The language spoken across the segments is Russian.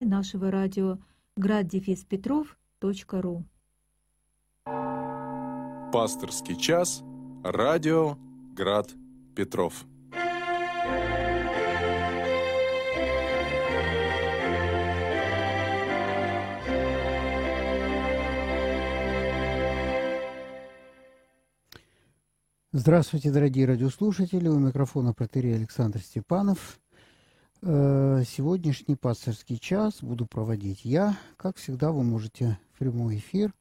нашего радио graddefиспетров.ру Пасторский час. Радио Град Петров. Здравствуйте, дорогие радиослушатели. У микрофона протерей Александр Степанов. Э, сегодняшний пасторский час буду проводить я. Как всегда, вы можете в прямой эфир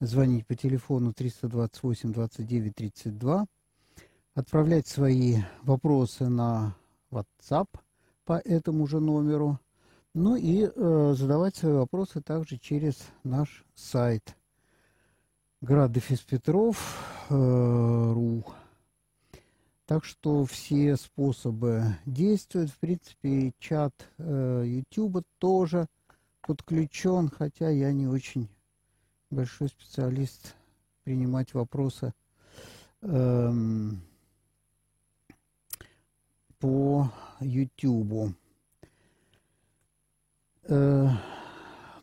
звонить по телефону 328 29 32, отправлять свои вопросы на WhatsApp по этому же номеру, ну и э, задавать свои вопросы также через наш сайт градофиспетров.ру. Э, так что все способы действуют. В принципе, чат э, YouTube тоже подключен, хотя я не очень большой специалист принимать вопросы эм, по YouTube. Э,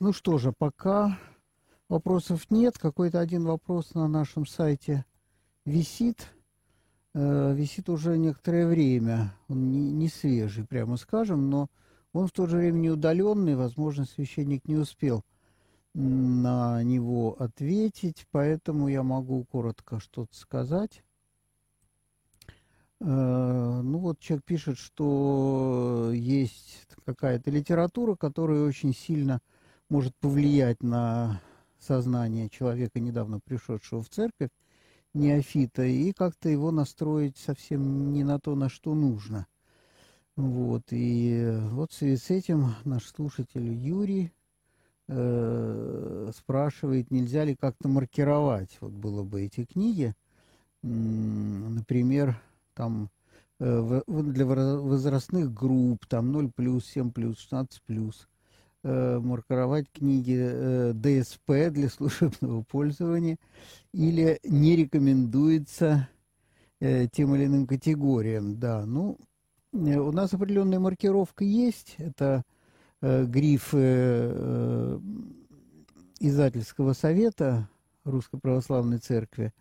ну что же, пока вопросов нет. Какой-то один вопрос на нашем сайте висит – висит уже некоторое время. Он не, не свежий, прямо скажем, но он в то же время не удаленный. Возможно, священник не успел на него ответить, поэтому я могу коротко что-то сказать. Э, ну вот человек пишет, что есть какая-то литература, которая очень сильно может повлиять на сознание человека, недавно пришедшего в церковь неофита и как-то его настроить совсем не на то, на что нужно. Вот, и вот в связи с этим наш слушатель Юрий э, спрашивает, нельзя ли как-то маркировать, вот было бы эти книги, например, там э, для возрастных групп, там 0 плюс, 7 плюс, 16 плюс, Э, маркировать книги э, ДСП для служебного пользования или не рекомендуется э, тем или иным категориям. Да, ну, у нас определенная маркировка есть. Это гриф издательского совета Русской Православной Церкви.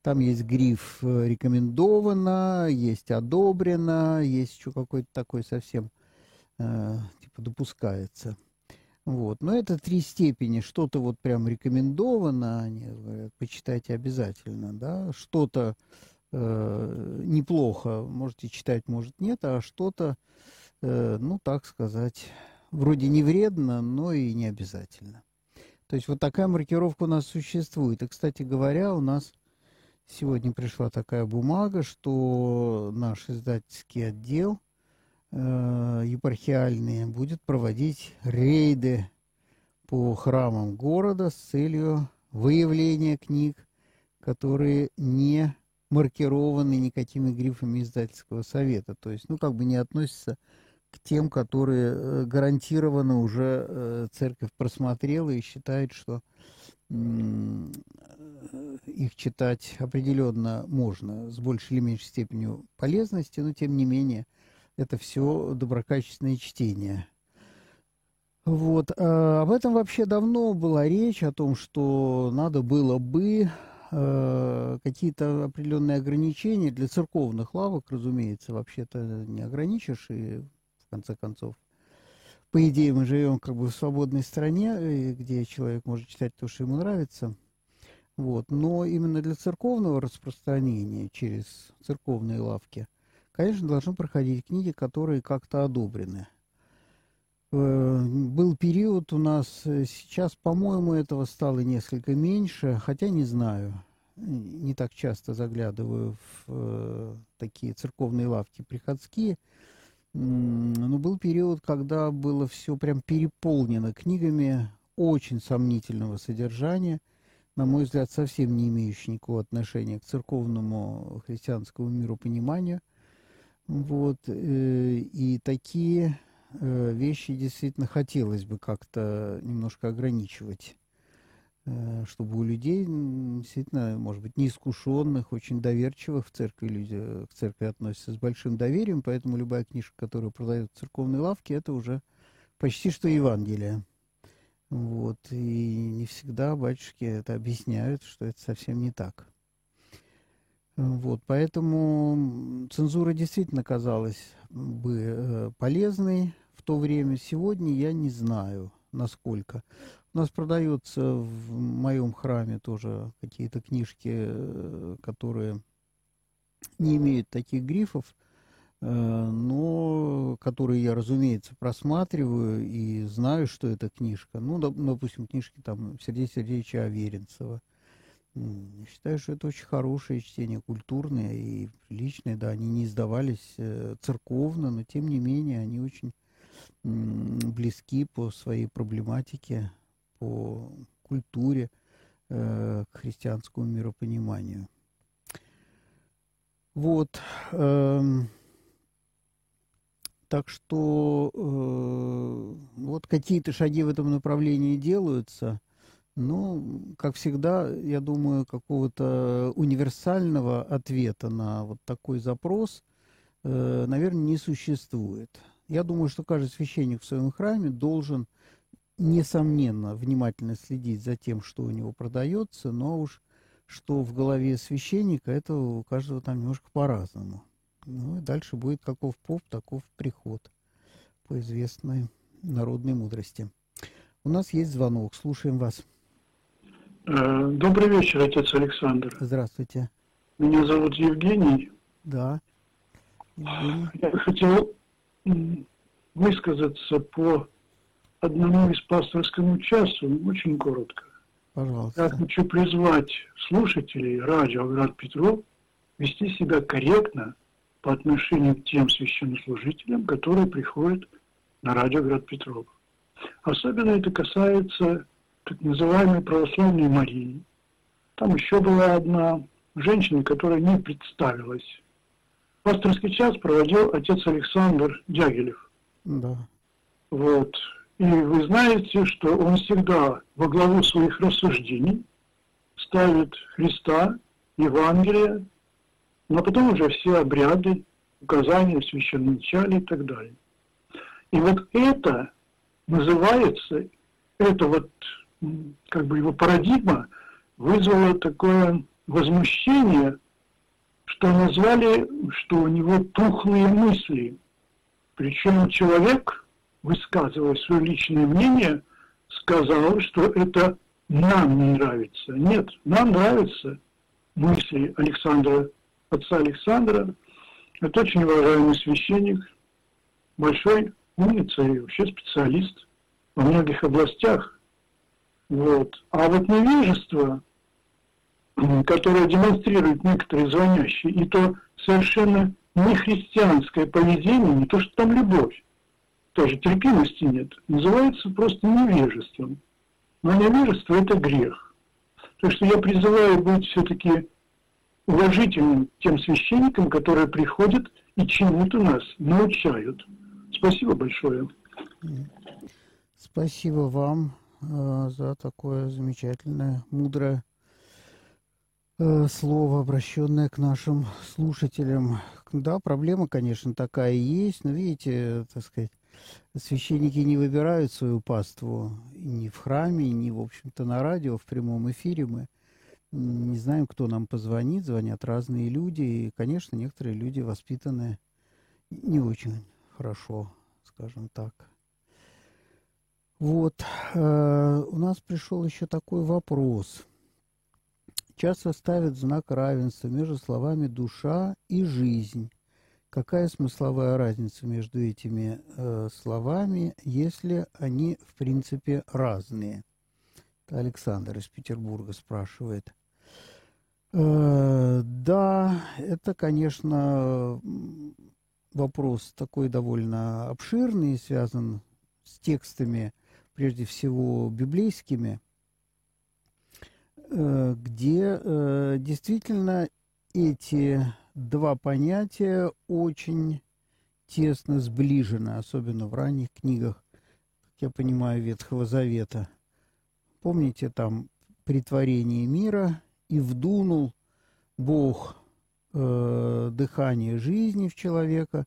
Там есть гриф «рекомендовано», есть «одобрено», есть еще какой-то такой совсем типа «допускается». Вот. Но это три степени. Что-то вот прям рекомендовано, они говорят, почитайте обязательно, да, что-то э, неплохо, можете читать, может нет, а что-то, э, ну, так сказать, вроде не вредно, но и не обязательно. То есть вот такая маркировка у нас существует. И, кстати говоря, у нас сегодня пришла такая бумага, что наш издательский отдел – э, епархиальные будет проводить рейды по храмам города с целью выявления книг, которые не маркированы никакими грифами издательского совета. То есть, ну, как бы не относятся к тем, которые э, гарантированно уже э, церковь просмотрела и считает, что их читать определенно можно с большей или меньшей степенью полезности, но тем не менее – это все доброкачественное чтение. Вот. А об этом вообще давно была речь, о том, что надо было бы э, какие-то определенные ограничения для церковных лавок, разумеется, вообще-то не ограничишь, и в конце концов, по идее, мы живем как бы в свободной стране, где человек может читать то, что ему нравится. Вот. Но именно для церковного распространения через церковные лавки – конечно, должны проходить книги, которые как-то одобрены. Э, был период у нас, э, сейчас, по-моему, этого стало несколько меньше, хотя не знаю, не так часто заглядываю в э, такие церковные лавки приходские, но был период, когда было все прям переполнено книгами очень сомнительного содержания, на мой взгляд, совсем не имеющие никакого отношения к церковному христианскому миропониманию – вот, э, и такие э, вещи действительно хотелось бы как-то немножко ограничивать, э, чтобы у людей, действительно, может быть, неискушенных, очень доверчивых в церкви, люди к церкви относятся с большим доверием, поэтому любая книжка, которая продается в церковной лавке, это уже почти что Евангелие. Вот, и не всегда батюшки это объясняют, что это совсем не так. Вот, поэтому цензура действительно казалась бы э, полезной в то время. Сегодня я не знаю, насколько. У нас продаются в моем храме тоже какие-то книжки, э, которые не имеют таких грифов, э, но которые я, разумеется, просматриваю и знаю, что это книжка. Ну, допустим, книжки там Сергея Сергеевича Аверинцева. Считаю, что это очень хорошее чтение, культурное и приличное. Да, они не издавались э, церковно, но тем не менее они очень близки по своей проблематике, по культуре, э, к христианскому миропониманию. Вот. Эм, так что э, вот какие-то шаги в этом направлении делаются. Ну, как всегда, я думаю, какого-то универсального ответа на вот такой запрос, э, наверное, не существует. Я думаю, что каждый священник в своем храме должен, несомненно, внимательно следить за тем, что у него продается, но уж что в голове священника, это у каждого там немножко по-разному. Ну и дальше будет каков поп, таков приход по известной народной мудрости. У нас есть звонок, слушаем вас. Э, добрый вечер, отец Александр. Здравствуйте. Меня зовут Евгений. Да. Евгений. Я хотел высказаться по одному из пасторскому часу, очень коротко. Пожалуйста. Я хочу призвать слушателей радио «Град Петров» вести себя корректно по отношению к тем священнослужителям, которые приходят на радио «Град Петров». Особенно это касается так называемой православной Марии. Там еще была одна женщина, которая не представилась. Пасторский час проводил отец Александр Дягилев. Да. Вот. И вы знаете, что он всегда во главу своих рассуждений ставит Христа, Евангелие, но потом уже все обряды, указания в священном начале и так далее. И вот это называется, это вот как бы его парадигма вызвала такое возмущение, что назвали, что у него тухлые мысли. Причем человек, высказывая свое личное мнение, сказал, что это нам не нравится. Нет, нам нравятся мысли Александра, отца Александра. Это очень уважаемый священник, большой умница и вообще специалист во многих областях. Вот. А вот невежество, которое демонстрирует некоторые звонящие, и то совершенно не христианское поведение, не то, что там любовь, тоже терпимости нет, называется просто невежеством. Но невежество – это грех. Так что я призываю быть все-таки уважительным тем священникам, которые приходят и чему-то нас научают. Спасибо большое. Спасибо вам. Э, за такое замечательное, мудрое э, слово, обращенное к нашим слушателям. Да, проблема, конечно, такая есть, но видите, так сказать, священники не выбирают свою паству ни в храме, ни, в общем-то, на радио, в прямом эфире мы не знаем, кто нам позвонит, звонят разные люди, и, конечно, некоторые люди воспитаны не очень хорошо, скажем так. Вот, э, у нас пришел еще такой вопрос. Часто ставят знак равенства между словами «душа» и «жизнь». Какая смысловая разница между этими э, словами, если они, в принципе, разные? Это Александр из Петербурга спрашивает. Э, да, это, конечно, вопрос такой довольно обширный, связан с текстами прежде всего библейскими, э, где э, действительно эти два понятия очень тесно сближены, особенно в ранних книгах, как я понимаю, Ветхого Завета. Помните, там притворение мира и вдунул Бог э, дыхание жизни в человека,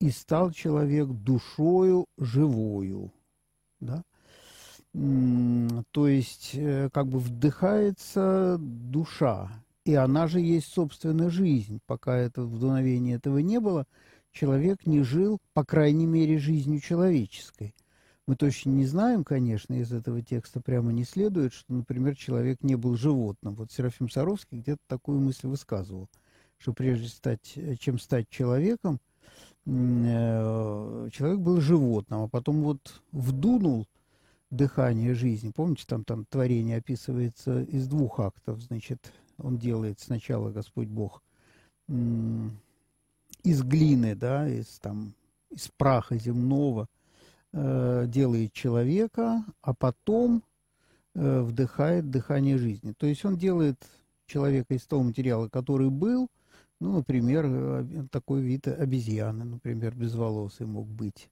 и стал человек душою живою. да? То есть, э, как бы вдыхается душа, и она же есть собственная жизнь. Пока это вдуновение этого не было, человек не жил, по крайней мере, жизнью человеческой. Мы точно не знаем, конечно, из этого текста прямо не следует, что, например, человек не был животным. Вот Серафим Саровский где-то такую мысль высказывал, что прежде стать, чем стать человеком, э, человек был животным, а потом вот вдунул дыхание жизни. Помните, там, там творение описывается из двух актов. Значит, он делает сначала Господь Бог из глины, да, из, там, из праха земного – э, делает человека, а потом э, вдыхает дыхание жизни. То есть он делает человека из того материала, который был, ну, например, э, такой вид обезьяны, например, безволосый мог быть.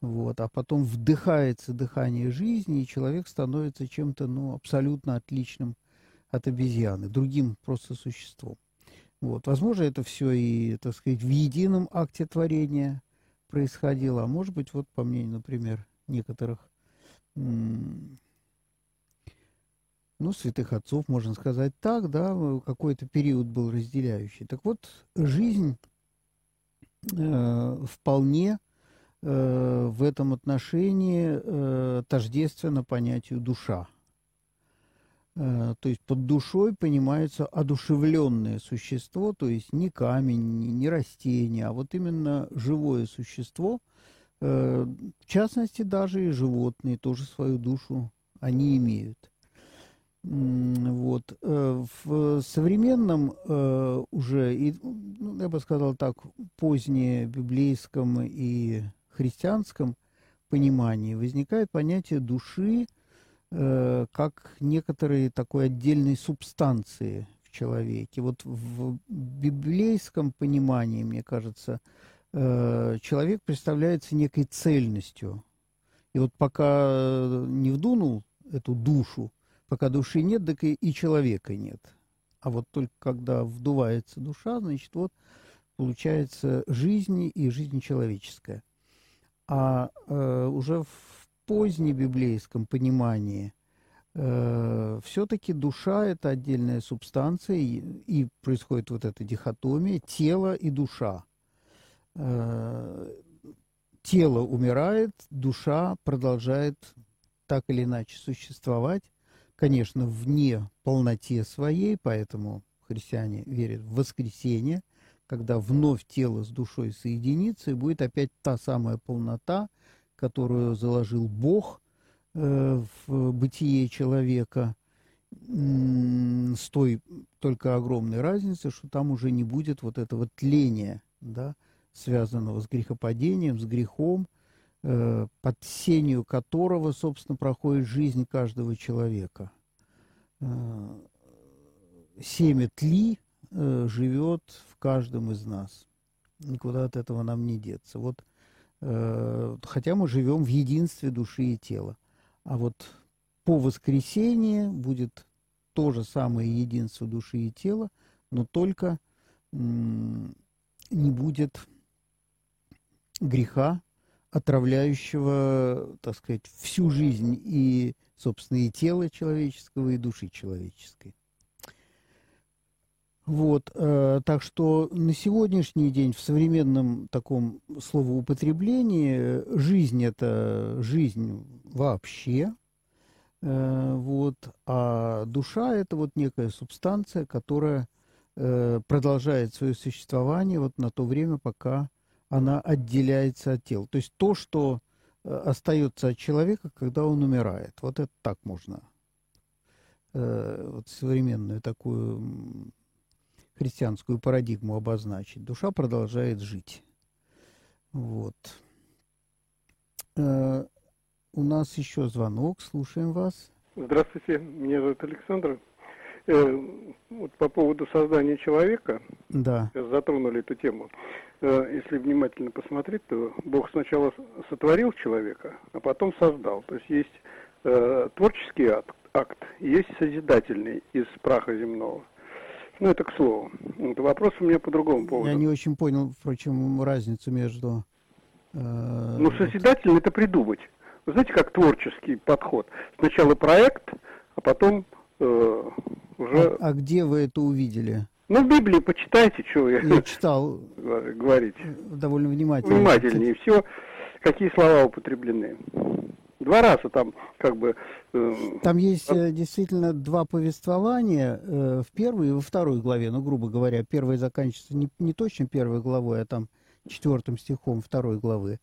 Вот, а потом вдыхается дыхание жизни, и человек становится чем-то ну, абсолютно отличным от обезьяны, другим просто существом. Вот. Возможно, это все и, так сказать, в едином акте творения происходило. А может быть, вот по мнению, например, некоторых ну, святых отцов, можно сказать так, да, какой-то период был разделяющий. Так вот, жизнь э, вполне э, в этом отношении э, тождественно понятию душа. Э, то есть под душой понимается одушевленное существо, то есть не камень, не растение, а вот именно живое существо. Э, в частности, даже и животные тоже свою душу они имеют. Вот. Э, в современном уже, ну, я бы сказал так, позднее библейском и христианском понимании возникает понятие души Э, как некоторые такой отдельной субстанции в человеке. Вот в библейском понимании, мне кажется, э, человек представляется некой цельностью. И вот пока не вдунул эту душу, пока души нет, так и, и человека нет. А вот только когда вдувается душа, значит, вот получается жизнь и жизнь человеческая. А э, уже в позднебиблейском понимании э, все-таки душа – это отдельная субстанция, и, и происходит вот эта дихотомия – тело и душа. Э, тело умирает, душа продолжает так или иначе существовать, конечно, вне полноте своей, поэтому христиане верят в воскресение, когда вновь тело с душой соединится, и будет опять та самая полнота – которую заложил Бог э, в бытие человека, с той только огромной разницей, что там уже не будет вот этого тления, да, связанного с грехопадением, с грехом, э, под сенью которого, собственно, проходит жизнь каждого человека. Э, семя тли живет в каждом из нас. Никуда от этого нам не деться. Вот Э, хотя мы живем в единстве души и тела. А вот по воскресенье будет то же самое единство души и тела, но только не будет греха, отравляющего, так сказать, всю жизнь и, собственно, и тело человеческого, и души человеческой. Вот, э, так что на сегодняшний день в современном таком словоупотреблении жизнь это жизнь вообще, э, вот, а душа это вот некая субстанция, которая э, продолжает свое существование вот на то время, пока она отделяется от тела. То есть то, что э, остается от человека, когда он умирает. Вот это так можно э, вот современную такую христианскую парадигму обозначить. Душа продолжает жить. Вот. Э, у нас еще звонок, слушаем вас. Здравствуйте, меня зовут Александр. Э, вот по поводу создания человека, да. затронули эту тему. Э, если внимательно посмотреть, то Бог сначала сотворил человека, а потом создал. То есть есть э, творческий акт, акт, есть созидательный из праха земного. Ну, это к слову. Это вопрос у меня по другому поводу. Я не очень понял, впрочем, разницу между... Э, ну, созидательно это придумать. знаете, как творческий подход. Сначала проект, а потом э, уже... А, а где вы это увидели? Ну, в Библии почитайте, что я, я читал говорить. Довольно внимательно. Внимательнее. Все, какие слова употреблены. Два раза там как бы... Э, там есть э, действительно два повествования э, в первой и во второй главе. Ну, грубо говоря, первая заканчивается не, не точно первой главой, а там четвертым стихом второй главы.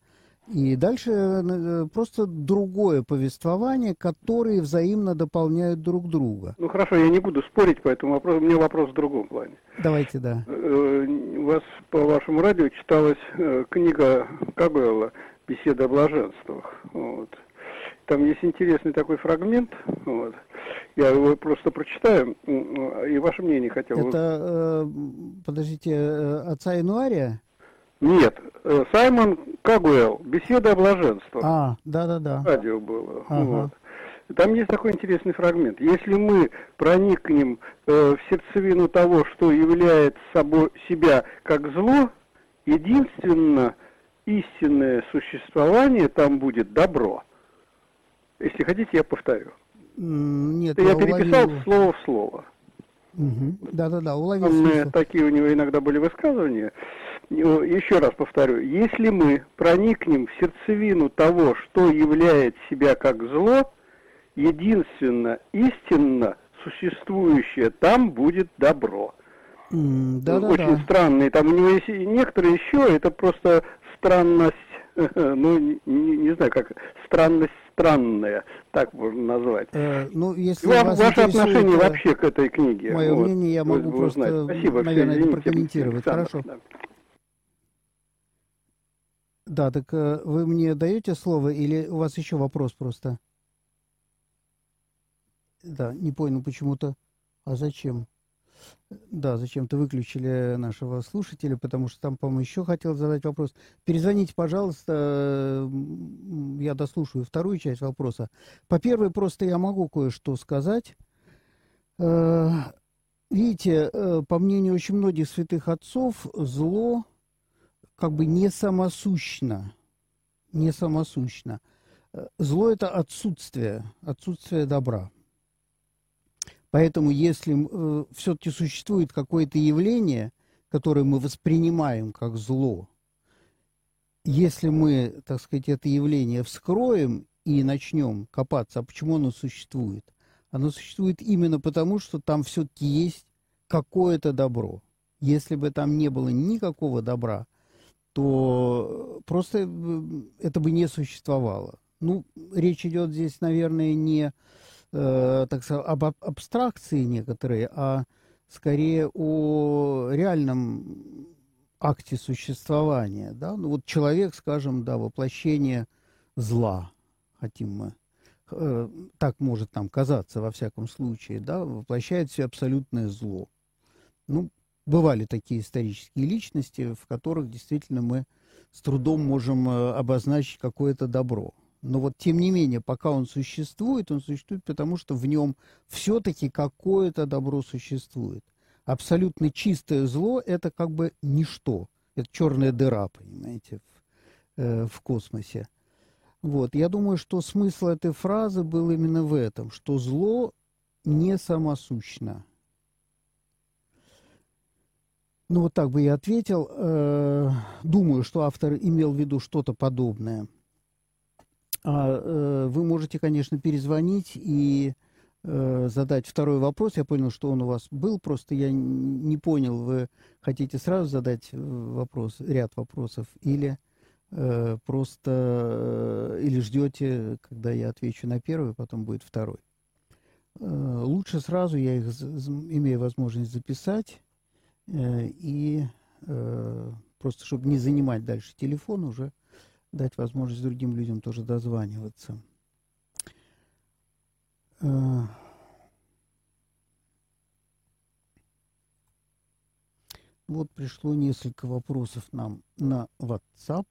И дальше э, просто другое повествование, которые взаимно дополняют друг друга. Ну хорошо, я не буду спорить по этому вопросу, у меня вопрос в другом плане. Давайте, да. Э, у вас по вашему радио читалась э, книга Кабелла «Беседа о блаженствах». Вот. Там есть интересный такой фрагмент, вот. я его просто прочитаю, и ваше мнение хотел бы... Это, э, подождите, отца Инуария? Нет, э, Саймон Кагуэлл, «Беседа о блаженстве». А, да-да-да. Радио было. Ага. Вот. Там есть такой интересный фрагмент. Если мы проникнем э, в сердцевину того, что является собой себя как зло, единственно истинное существование там будет добро. Если хотите, я повторю. Нет, я, я переписал уловил... слово в слово. Да-да-да, уловил Такие у него иногда были высказывания еще раз повторю, если мы проникнем в сердцевину того, что является себя как зло, единственно истинно существующее там будет добро. Mm, да, да, Очень да. странные. Там у него есть некоторые еще, это просто странность, ну, не, не знаю, как странность странная, так можно назвать. Э, ну, если Вам, вас ваше отношение вообще к этой книге? Мое вот, мнение я могу просто, Спасибо, наверное, это прокомментировать. Хорошо. Да. Да, так э, вы мне даете слово или у вас еще вопрос просто? Да, не понял почему-то. А зачем? Да, зачем-то выключили нашего слушателя, потому что там, по-моему, еще хотел задать вопрос. Перезвоните, пожалуйста, я дослушаю вторую часть вопроса. По первой просто я могу кое-что сказать. Э, видите, э, по мнению очень многих святых отцов, зло как бы не самосущно. Не самосущно. Зло – это отсутствие, отсутствие добра. Поэтому если э, все-таки существует какое-то явление, которое мы воспринимаем как зло, если мы, так сказать, это явление вскроем и начнем копаться, а почему оно существует? Оно существует именно потому, что там все-таки есть какое-то добро. Если бы там не было никакого добра, то просто э, это бы не существовало. Ну, речь идет здесь, наверное, не э, так сказать, об абстракции некоторые, а скорее о реальном акте существования. Да? Ну, вот человек, скажем, да, воплощение зла, хотим мы, э, так может нам казаться во всяком случае, да, воплощает все абсолютное зло. Ну, бывали такие исторические личности, в которых действительно мы с трудом можем э, обозначить какое-то добро. Но вот тем не менее, пока он существует, он существует потому, что в нем все-таки какое-то добро существует. Абсолютно чистое зло – это как бы ничто. Это черная дыра, понимаете, в, э, в космосе. Вот. Я думаю, что смысл этой фразы был именно в этом, что зло не самосущно. Ну, вот так бы я ответил. Э, думаю, что автор имел в виду что-то подобное. А, э, вы можете, конечно, перезвонить и э, задать второй вопрос. Я понял, что он у вас был, просто я не понял, вы хотите сразу задать вопрос, ряд вопросов, или просто или ждете, когда я отвечу на первый, потом будет второй. Лучше сразу, я их имею возможность записать, Э, и э, просто, чтобы не занимать дальше телефон, уже дать возможность другим людям тоже дозваниваться. Э, вот пришло несколько вопросов нам на WhatsApp.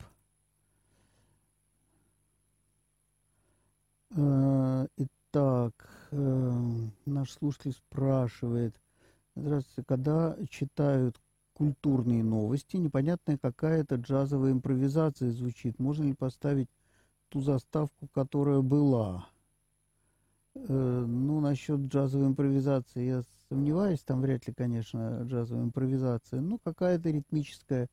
Итак, наш слушатель спрашивает, Здравствуйте. Когда читают культурные новости, непонятная какая-то джазовая импровизация звучит. Можно ли поставить ту заставку, которая была. Э, ну, насчет джазовой импровизации я сомневаюсь, там вряд ли, конечно, джазовая импровизация. Ну, какая-то ритмическая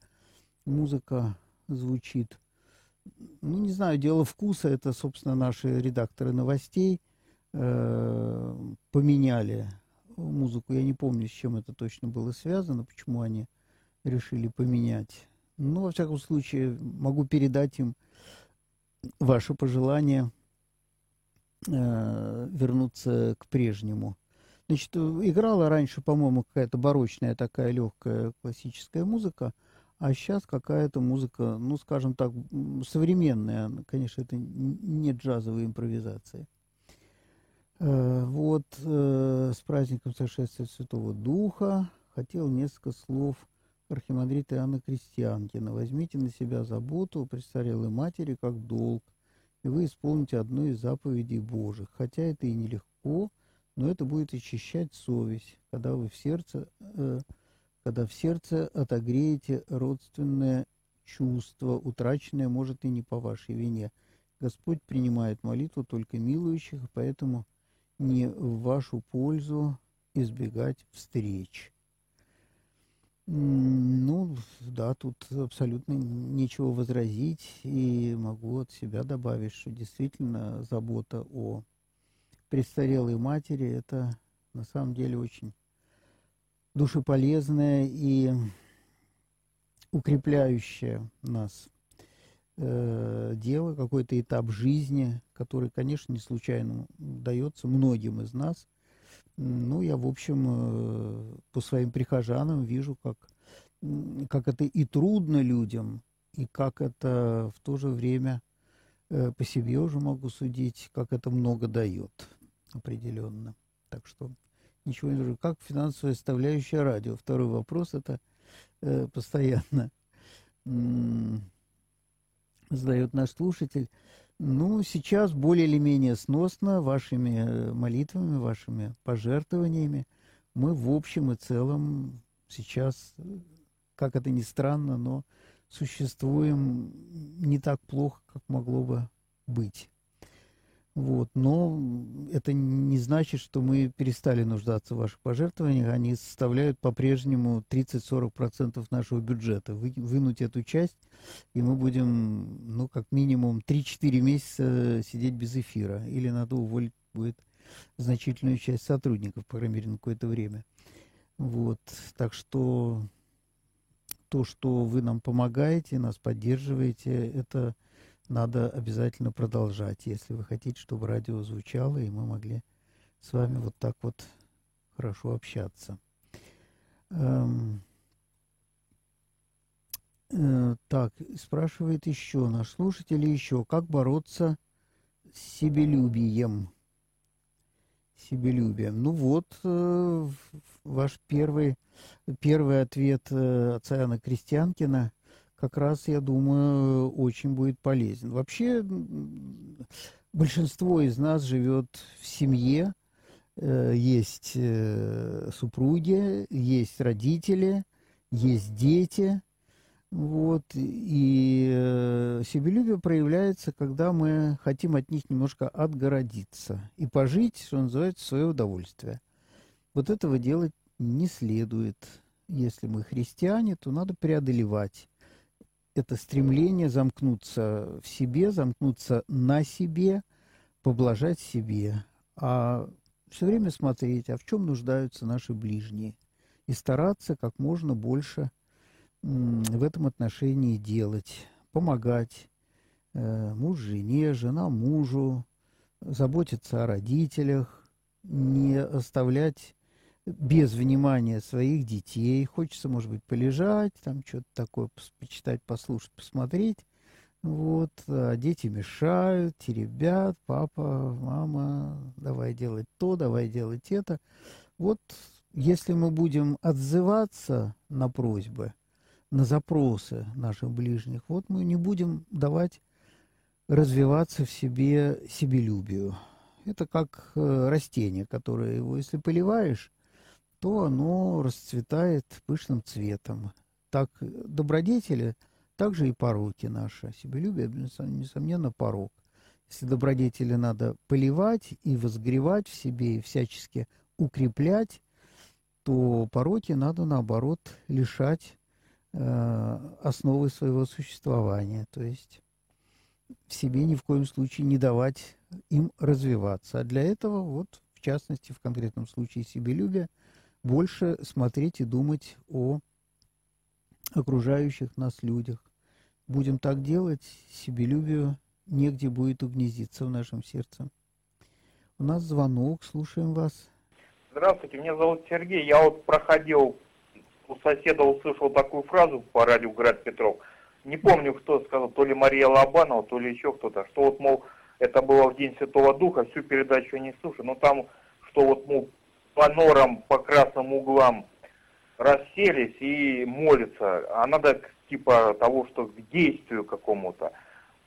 музыка звучит. Ну, не знаю, дело вкуса. Это, собственно, наши редакторы новостей э, поменяли музыку. Я не помню, с чем это точно было связано, почему они решили поменять. Но, во всяком случае, могу передать им ваше пожелание э, вернуться к прежнему. Значит, играла раньше, по-моему, какая-то барочная такая легкая классическая музыка, а сейчас какая-то музыка, ну, скажем так, современная. Конечно, это не джазовые импровизации. Э, вот, э, с праздником сошествия Святого Духа хотел несколько слов архимандрита Иоанна Крестьянкина. Возьмите на себя заботу о престарелой матери как долг, и вы исполните одну из заповедей Божьих. Хотя это и нелегко, но это будет очищать совесть, когда вы в сердце, э, когда в сердце отогреете родственное чувство, утраченное, может, и не по вашей вине. Господь принимает молитву только милующих, поэтому не в вашу пользу избегать встреч. Ну, да, тут абсолютно нечего возразить, и могу от себя добавить, что действительно забота о престарелой матери – это на самом деле очень душеполезное и укрепляющее нас э, дело, какой-то этап жизни, который, конечно, не случайно дается многим из нас. Ну, я, в общем, э, по своим прихожанам вижу, как, как это и трудно людям, и как это в то же время э, по себе уже могу судить, как это много дает определенно. Так что ничего не нужно. Как финансовая составляющая радио? Второй вопрос это э, постоянно задает наш слушатель. Ну, сейчас более или менее сносно вашими э, молитвами, вашими пожертвованиями. Мы в общем и целом сейчас, как это ни странно, но существуем не так плохо, как могло бы быть. Вот. Но это не значит, что мы перестали нуждаться в ваших пожертвованиях. Они составляют по-прежнему 30-40% нашего бюджета. Вы, вынуть эту часть, и мы будем, ну, как минимум, 3-4 месяца сидеть без эфира. Или надо уволить будет значительную часть сотрудников, по крайней мере, на какое-то время. Вот. Так что то, что вы нам помогаете, нас поддерживаете, это надо обязательно продолжать, если вы хотите, чтобы радио звучало, и мы могли с вами вот так вот хорошо общаться. Эм, э, так, спрашивает еще наш слушатель, еще, как бороться с себелюбием? Себелюбием. Ну вот, э, ваш первый, первый ответ э, отца Иоанна Крестьянкина – как раз, я думаю, очень будет полезен. Вообще, большинство из нас живет в семье, э, есть э, супруги, есть родители, есть дети. Вот, и э, себелюбие проявляется, когда мы хотим от них немножко отгородиться и пожить, что называется, в свое удовольствие. Вот этого делать не следует. Если мы христиане, то надо преодолевать это стремление замкнуться в себе, замкнуться на себе, поблажать себе, а все время смотреть, а в чем нуждаются наши ближние, и стараться как можно больше в этом отношении делать, помогать э, муж жене, жена мужу, заботиться о родителях, не оставлять без внимания своих детей. Хочется, может быть, полежать, там что-то такое почитать, послушать, посмотреть. Вот, а дети мешают, теребят, папа, мама, давай делать то, давай делать это. Вот если мы будем отзываться на просьбы, на запросы наших ближних, вот мы не будем давать развиваться в себе себелюбию. Это как э, растение, которое его, если поливаешь, то оно расцветает пышным цветом. Так добродетели, так же и пороки наши. Себелюбие, несомненно, порок. если добродетели надо поливать и возгревать в себе, и всячески укреплять, то пороки надо, наоборот, лишать э, основы своего существования. То есть в себе ни в коем случае не давать им развиваться. А для этого, вот, в частности, в конкретном случае себелюбия, больше смотреть и думать о окружающих нас людях. Будем так делать, себелюбию негде будет угнездиться в нашем сердце. У нас звонок, слушаем вас. Здравствуйте, меня зовут Сергей. Я вот проходил у соседа, услышал такую фразу по радио Град Петров. Не помню, кто сказал, то ли Мария Лобанова, то ли еще кто-то, что вот, мол, это было в День Святого Духа, всю передачу не слушаю, но там, что вот, мол, по норам, по красным углам расселись и молятся, а надо типа того, что к действию какому-то.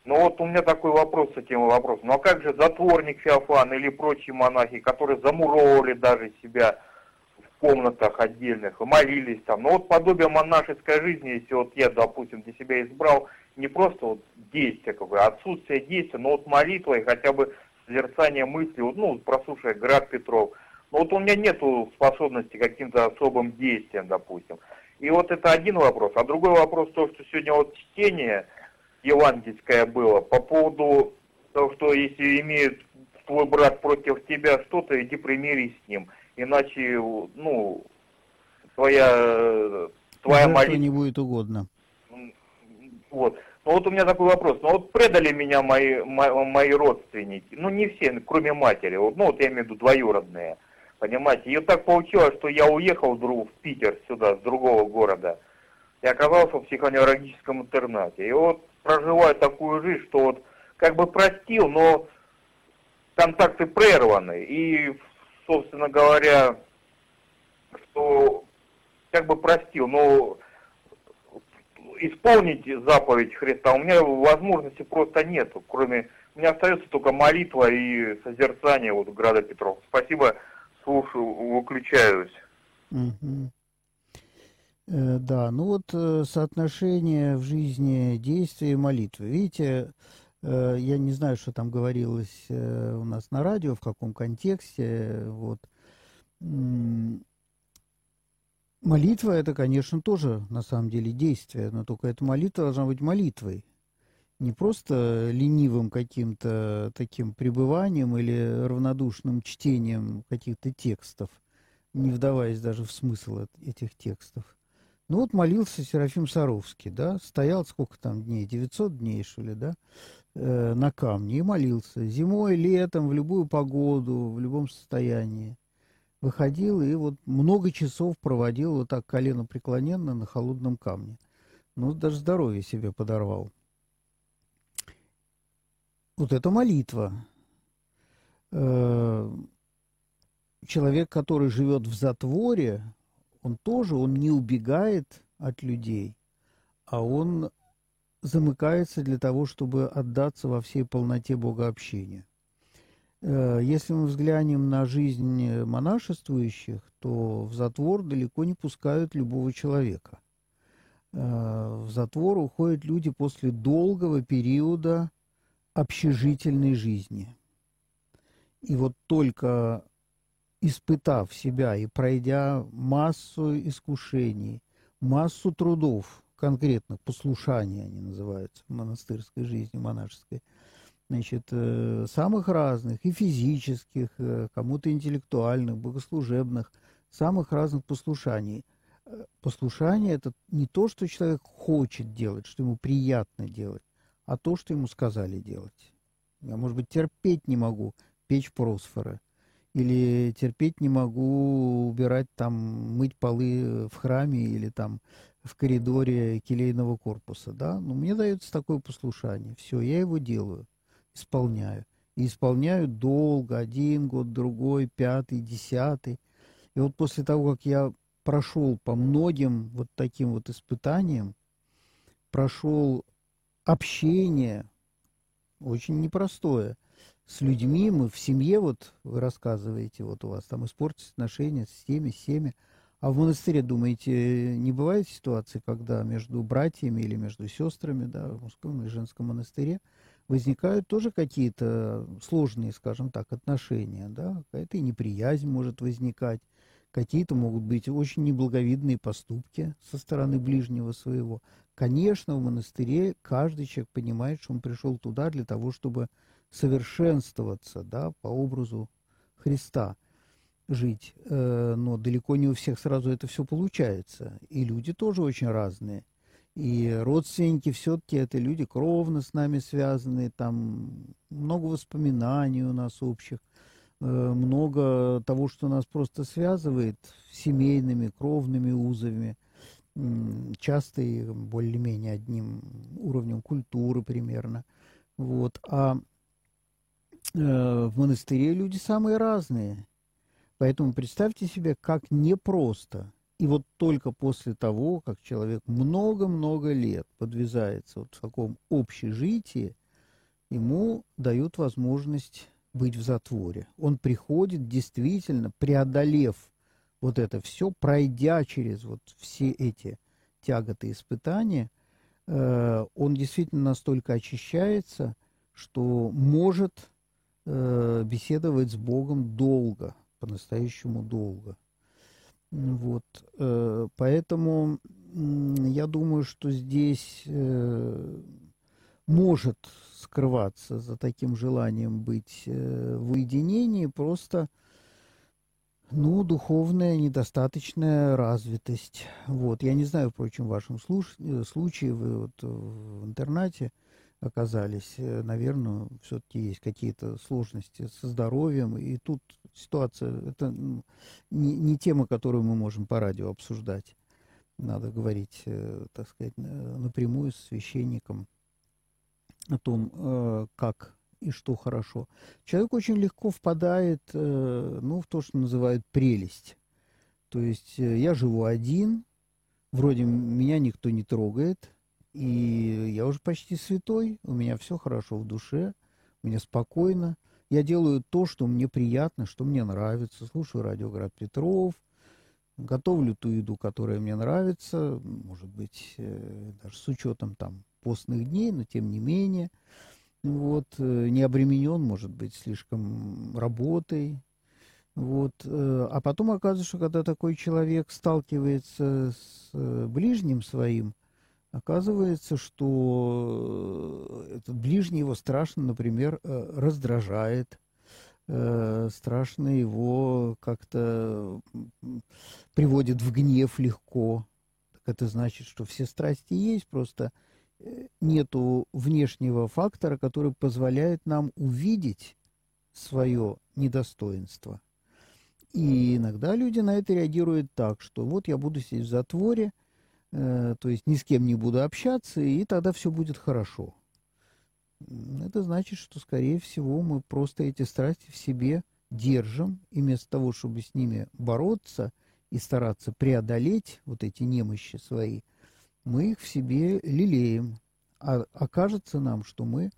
Но вот у меня такой вопрос с этим вопросом. Ну а как же затворник Феофан или прочие монахи, которые замуровывали даже себя в комнатах отдельных, молились там. Ну вот подобие монашеской жизни, если вот я, допустим, для себя избрал не просто вот действие какое, а отсутствие действия, но вот молитва и хотя бы созерцание мысли, вот, ну, прослушая Град Петров. Но вот у меня нету способности каким-то особым действием, допустим. И вот это один вопрос. А другой вопрос, то, что сегодня вот чтение евангельское было по поводу того, что если имеет твой брат против тебя что-то, иди примирись с ним. Иначе, ну, твоя, твоя молитва... не будет угодно. Вот. Ну вот у меня такой вопрос. Ну вот предали меня мои, мои родственники. Ну не все, кроме матери. Вот, ну вот я имею в виду двоюродные. Понимаете? И вот так получилось, что я уехал в Питер сюда, с другого города. И оказался в психоневрологическом интернате. И вот проживаю такую жизнь, что вот как бы простил, но контакты прерваны. И, собственно говоря, что как бы простил, но исполнить заповедь Христа у меня возможности просто нету, кроме у меня остается только молитва и созерцание вот Града Петров. Спасибо, слушаю, выключаюсь. Угу. Э, да, ну вот э, соотношение в жизни действия и молитвы. Видите, э, я не знаю, что там говорилось у нас на радио, в каком контексте. Вот. Молитва это, конечно, тоже на самом деле действие, но только эта молитва должна быть молитвой. Не просто ленивым каким-то таким пребыванием или равнодушным чтением каких-то текстов, не вдаваясь даже в смысл этих текстов. Ну вот молился Серафим Саровский, да, стоял сколько там дней, 900 дней, что ли, да, э, на камне и молился. Зимой, летом, в любую погоду, в любом состоянии. Выходил и вот много часов проводил вот так колено преклоненно на холодном камне. Ну, даже здоровье себе подорвал. Вот это молитва. Э, человек, который живет в затворе, он тоже, он не убегает от людей, а он замыкается для того, чтобы отдаться во всей полноте богообщения. Э, если мы взглянем на жизнь монашествующих, то в затвор далеко не пускают любого человека. Э, в затвор уходят люди после долгого периода общежительной жизни. И вот только испытав себя и пройдя массу искушений, массу трудов, конкретно послушания они называются в монастырской жизни, монашеской, значит, э, самых разных, и физических, э, кому-то интеллектуальных, богослужебных, самых разных послушаний. Э, послушание – это не то, что человек хочет делать, что ему приятно делать, а то, что ему сказали делать. Я, может быть, терпеть не могу печь просфоры – или терпеть не могу убирать там, мыть полы в храме или там в коридоре келейного корпуса, да, но мне дается такое послушание. Все, я его делаю, исполняю. И исполняю долго, один год, другой, пятый, десятый. И вот после того, как я прошел по многим вот таким вот испытаниям, прошел общение, очень непростое, с людьми, мы в семье, вот вы рассказываете, вот у вас там испортились отношения с теми, с теми. А в монастыре, думаете, не бывает ситуации, когда между братьями или между сестрами, да, в мужском и женском монастыре возникают тоже какие-то сложные, скажем так, отношения, да, какая-то неприязнь может возникать, какие-то могут быть очень неблаговидные поступки со стороны ближнего своего. Конечно, в монастыре каждый человек понимает, что он пришел туда для того, чтобы совершенствоваться, да, по образу Христа жить. Э, но далеко не у всех сразу это все получается. И люди тоже очень разные. И родственники все-таки это люди кровно с нами связанные, там много воспоминаний у нас общих, много того, что нас просто связывает семейными, кровными узами, часто и более-менее одним уровнем культуры примерно. Вот. А э, в монастыре люди самые разные. Поэтому представьте себе, как непросто – и вот только после того, как человек много-много лет подвязается вот в таком общежитии, ему дают возможность быть в затворе. Он приходит, действительно, преодолев вот это все, пройдя через вот все эти тяготы испытания, э, он действительно настолько очищается, что может э, беседовать с Богом долго, по-настоящему долго. Вот, э, поэтому я думаю, что здесь э, может скрываться за таким желанием быть э, в уединении просто ну, духовная недостаточная развитость. Вот. Я не знаю, впрочем, в вашем случае, вы вот в интернате оказались, э, наверное, все-таки есть какие-то сложности со здоровьем. И тут ситуация, это не, не тема, которую мы можем по радио обсуждать. Надо говорить, э, так сказать, напрямую с священником о том, э, как и что хорошо. Человек очень легко впадает ну, в то, что называют прелесть. То есть я живу один, вроде меня никто не трогает, и я уже почти святой, у меня все хорошо в душе, мне спокойно. Я делаю то, что мне приятно, что мне нравится. Слушаю радиоград Петров, готовлю ту еду, которая мне нравится, может быть, э, даже с учетом там постных дней, но тем не менее. Вот, э, не обременен, может быть, слишком работой. Вот, э, а потом оказывается, что когда такой человек сталкивается с ближним своим, Оказывается, что э, этот ближний его страшно, например, э, раздражает, э, страшно его как-то приводит в гнев легко. Так это значит, что все страсти есть, просто нету внешнего фактора, который позволяет нам увидеть свое недостоинство. И иногда люди на это реагируют так, что вот я буду сидеть в затворе – Э, то есть ни с кем не буду общаться, и тогда все будет хорошо. Это значит, что, скорее всего, мы просто эти страсти в себе держим, и вместо того, чтобы с ними бороться и стараться преодолеть вот эти немощи свои, мы их в себе лелеем. А окажется нам, что мы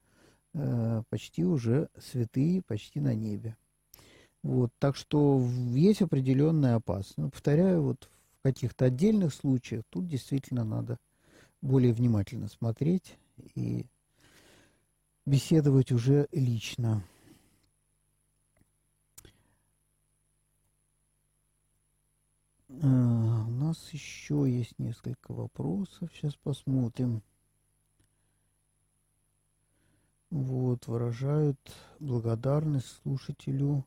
э, почти уже святые, почти на небе. Вот, так что есть определенная опасность. Повторяю, вот каких-то отдельных случаях тут действительно надо более внимательно смотреть и беседовать уже лично. У нас еще есть несколько вопросов. Сейчас посмотрим. Вот, выражают благодарность слушателю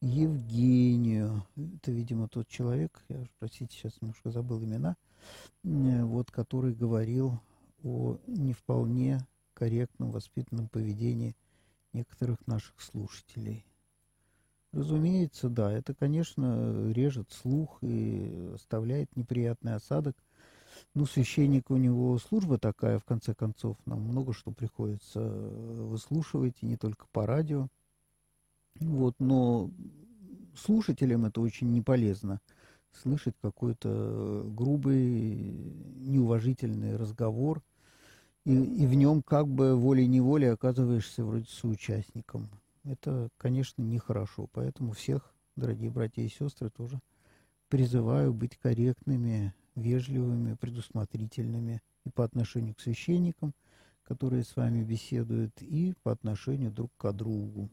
Евгению. Это, видимо, тот человек, я, простите, сейчас немножко забыл имена, э, вот, который говорил о не вполне корректном воспитанном поведении некоторых наших слушателей. Разумеется, да, это, конечно, режет слух и оставляет неприятный осадок. Ну, священник у него служба такая, в конце концов, нам много что приходится выслушивать, и не только по радио. Вот, но слушателям это очень не полезно слышать какой-то грубый, неуважительный разговор, и, и в нем как бы волей-неволей оказываешься вроде соучастником. Это, конечно, нехорошо. Поэтому всех, дорогие братья и сестры, тоже призываю быть корректными, вежливыми, предусмотрительными и по отношению к священникам, которые с вами беседуют, и по отношению друг к другу.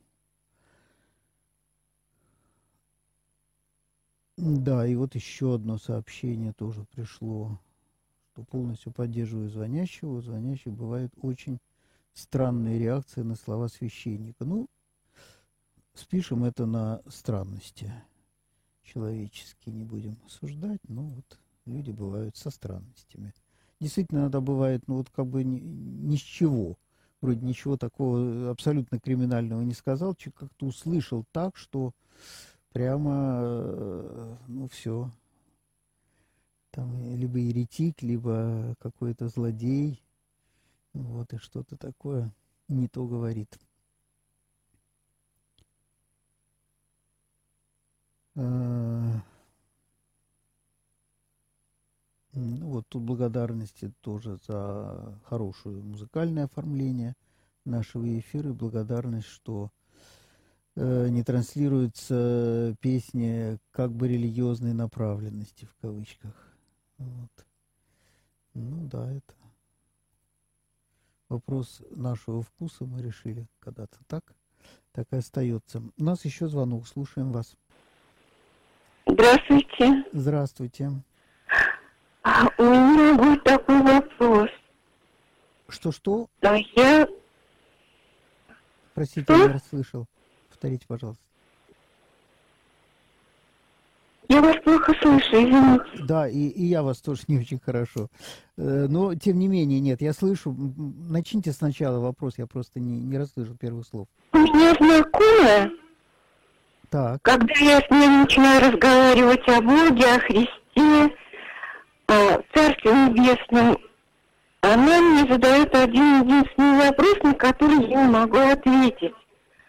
Да, и вот еще одно сообщение тоже пришло, что полностью поддерживаю звонящего. У звонящих бывает очень странные реакции на слова священника. Ну, спишем это на странности человеческие, не будем осуждать, но вот люди бывают со странностями. Действительно, иногда бывает, ну вот как бы ни, ни с чего. Вроде ничего такого абсолютно криминального не сказал, как-то услышал так, что прямо, э, ну все, там либо еретик, либо какой-то злодей, вот, и что-то такое не то говорит. Ну вот тут благодарности тоже за хорошее музыкальное оформление нашего эфира и благодарность, что э, не транслируются песни как бы религиозной направленности в кавычках. Вот. Ну да, это вопрос нашего вкуса мы решили когда-то так, так и остается. У нас еще звонок, слушаем вас. Здравствуйте. Здравствуйте. А у меня будет такой вопрос. Что-что? Да, я... Простите, Что? я не расслышал. Повторите, пожалуйста. Я вас плохо слышу, извините. Да, и, и я вас тоже не очень хорошо. Э, но, тем не менее, нет, я слышу. Начните сначала вопрос, я просто не, не расслышал первых слов. У меня знакомая, так. когда я с ней начинаю разговаривать о Боге, о Христе, о Царстве Небесном, она мне задает один единственный вопрос, на который я не могу ответить.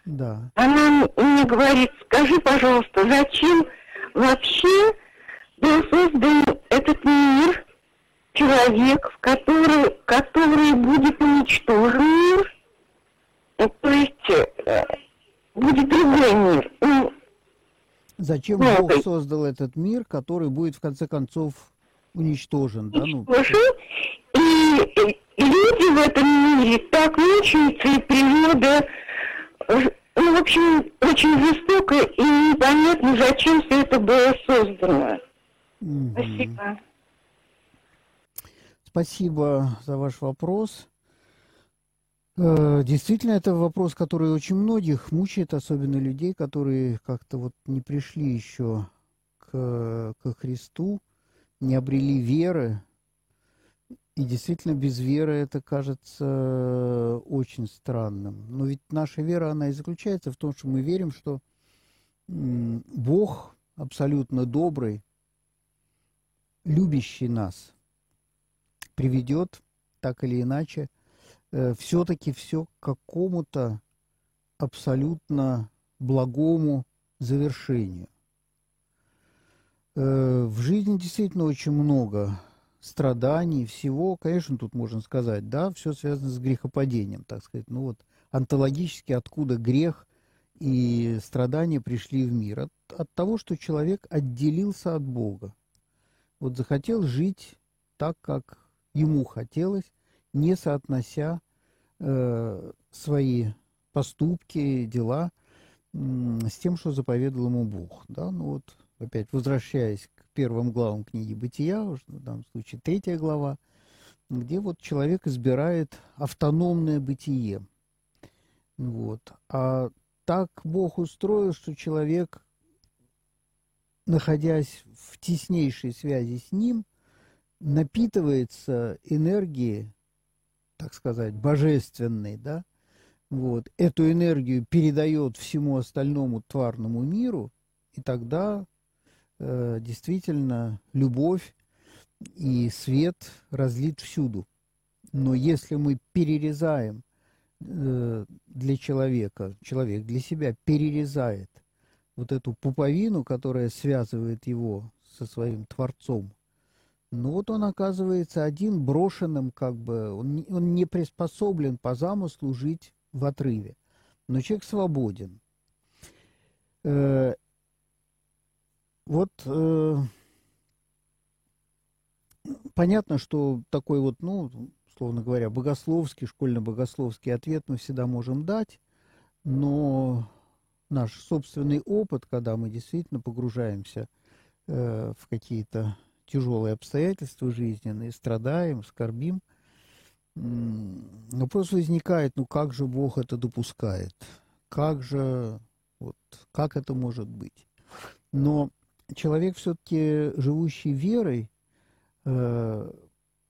Да. Она мне говорит, скажи, пожалуйста, зачем вообще был создан этот мир, человек, в который, который будет уничтожен мир, то есть э, будет другой мир. Ну, Зачем Бог создал этот мир, который будет в конце концов уничтожен? Да? Ну, и, люди в этом мире так мучаются, и природа э, ну, в общем, очень жестоко и непонятно, зачем все это было создано. Mm-hmm. Спасибо. Спасибо за ваш вопрос. Э, действительно, это вопрос, который очень многих мучает, особенно людей, которые как-то вот не пришли еще к, к Христу, не обрели веры, и действительно, без веры это кажется очень странным. Но ведь наша вера, она и заключается в том, что мы верим, что Бог абсолютно добрый, любящий нас, приведет так или иначе э, все-таки все к какому-то абсолютно благому завершению. Э, в жизни действительно очень много страданий, всего, конечно, тут можно сказать, да, все связано с грехопадением, так сказать. Ну вот онтологически откуда грех и страдания пришли в мир? От, от того, что человек отделился от Бога. Вот захотел жить так, как ему хотелось, не соотнося э, свои поступки, дела э, с тем, что заповедал ему Бог. Да? Ну вот, опять возвращаясь к первым главам книги «Бытия», в данном случае третья глава, где вот человек избирает автономное бытие. Вот. А так Бог устроил, что человек, находясь в теснейшей связи с ним, напитывается энергией, так сказать, божественной, да, вот, эту энергию передает всему остальному тварному миру, и тогда Э, действительно любовь и свет разлит всюду. Но если мы перерезаем э, для человека, человек для себя перерезает вот эту пуповину, которая связывает его со своим Творцом, ну вот он оказывается один брошенным, как бы, он, он не приспособлен по замыслу жить в отрыве. Но человек свободен. Э, вот э, понятно, что такой вот, ну, условно говоря, богословский, школьно-богословский ответ мы всегда можем дать, но наш собственный опыт, когда мы действительно погружаемся э, в какие-то тяжелые обстоятельства жизненные, страдаем, скорбим, вопрос возникает, ну как же Бог это допускает? Как же, вот, как это может быть? Но человек все-таки, живущий верой, э,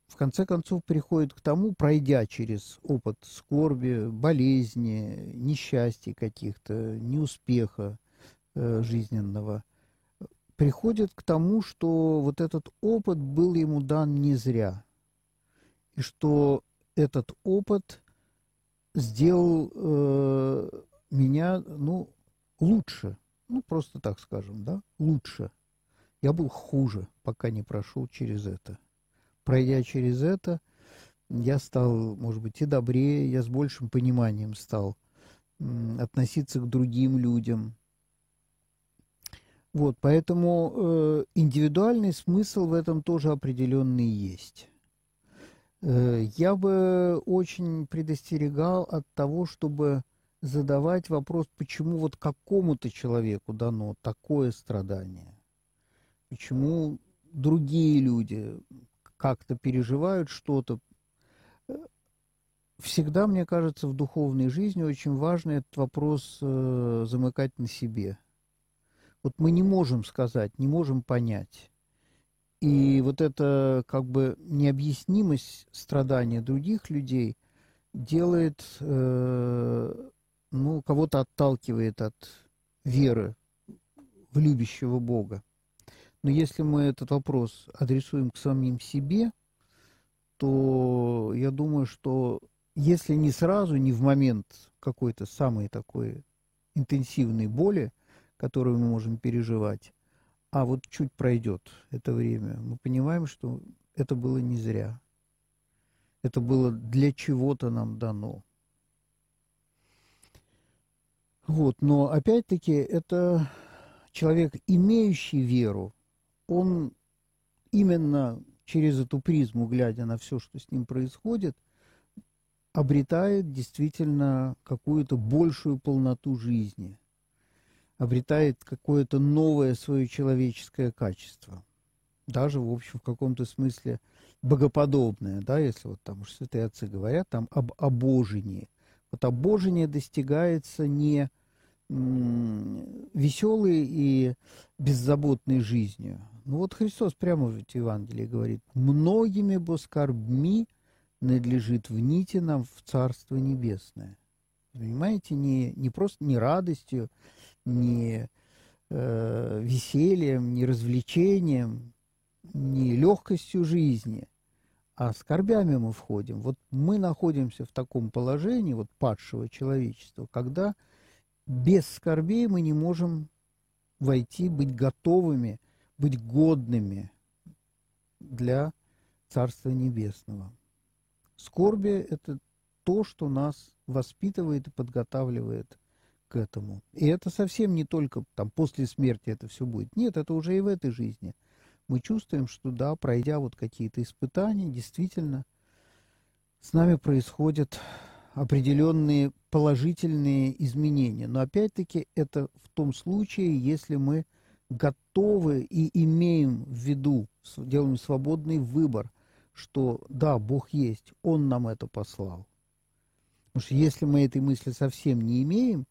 в конце концов приходит к тому, пройдя через опыт скорби, болезни, несчастья каких-то, неуспеха э, жизненного, приходит к тому, что вот этот опыт был ему дан не зря, и что этот опыт сделал э, меня, ну, лучше, ну, просто так скажем, да, лучше. Я был хуже, пока не прошел через это. Пройдя через это, я стал, может быть, и добрее, я с большим пониманием стал относиться к другим людям, вот, поэтому э, индивидуальный смысл в этом тоже определенный есть. Э, я бы очень предостерегал от того, чтобы задавать вопрос, почему вот какому-то человеку дано такое страдание, почему другие люди как-то переживают что-то. Всегда, мне кажется, в духовной жизни очень важно этот вопрос э, замыкать на себе – вот мы не можем сказать, не можем понять. И вот эта как бы необъяснимость страдания других людей делает, э, ну, кого-то отталкивает от веры в любящего Бога. Но если мы этот вопрос адресуем к самим себе, то я думаю, что если не сразу, не в момент какой-то самой такой интенсивной боли, которую мы можем переживать, а вот чуть пройдет это время, мы понимаем, что это было не зря. Это было для чего-то нам дано. Вот, но опять-таки это человек, имеющий веру, он именно через эту призму, глядя на все, что с ним происходит, обретает действительно какую-то большую полноту жизни – обретает какое-то новое свое человеческое качество. Даже, в общем, в каком-то смысле богоподобное, да, если вот там уж святые отцы говорят, там об обожении. Вот обожение достигается не веселой и беззаботной жизнью. Ну вот Христос прямо в Евангелии говорит, многими скорбми надлежит в нам в Царство Небесное. Понимаете, не, не просто не радостью, ни э, весельем, ни развлечением, ни легкостью жизни, а скорбями мы входим. Вот мы находимся в таком положении, вот падшего человечества, когда без скорбей мы не можем войти, быть готовыми, быть годными для Царства Небесного. Скорби – это то, что нас воспитывает и подготавливает к этому. И это совсем не только там после смерти это все будет. Нет, это уже и в этой жизни. Мы чувствуем, что да, пройдя вот какие-то испытания, действительно, с нами происходят определенные положительные изменения. Но опять-таки это в том случае, если мы готовы и имеем в виду, делаем свободный выбор, что да, Бог есть, Он нам это послал. Потому что если мы этой мысли совсем не имеем,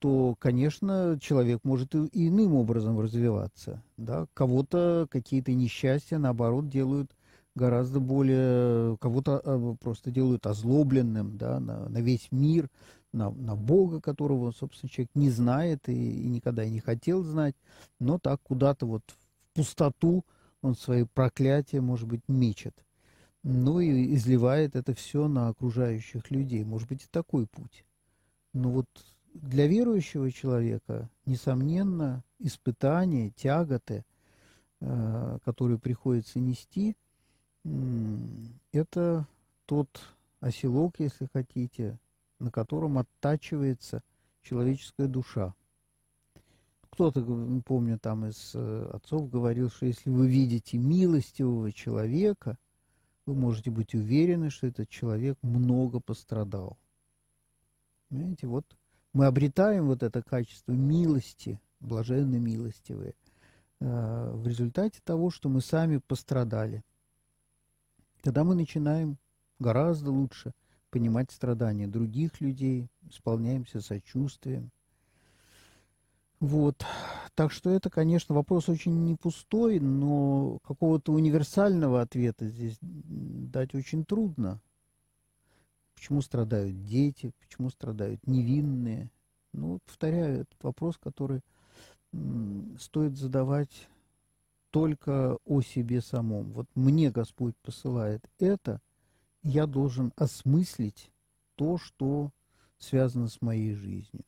то, конечно, человек может и иным образом развиваться. Да? Кого-то какие-то несчастья, наоборот, делают гораздо более, кого-то а, просто делают озлобленным да, на, на весь мир, на, на Бога, которого, собственно, человек не знает и, и никогда и не хотел знать, но так куда-то вот в пустоту он свои проклятия, может быть, мечет. Ну и изливает это все на окружающих людей. Может быть, и такой путь. Но вот для верующего человека, несомненно, испытания, тяготы, э, которые приходится нести, это тот оселок, если хотите, на котором оттачивается человеческая душа. Кто-то, помню, там из э, отцов говорил, что если вы видите милостивого человека, вы можете быть уверены, что этот человек много пострадал. Понимаете, вот мы обретаем вот это качество милости, блаженно милостивые, э, в результате того, что мы сами пострадали. Тогда мы начинаем гораздо лучше понимать страдания других людей, исполняемся сочувствием. Вот. Так что это, конечно, вопрос очень не пустой, но какого-то универсального ответа здесь дать очень трудно. Почему страдают дети, почему страдают невинные? Ну, повторяю, этот вопрос, который стоит задавать только о себе самом. Вот мне Господь посылает это, я должен осмыслить то, что связано с моей жизнью.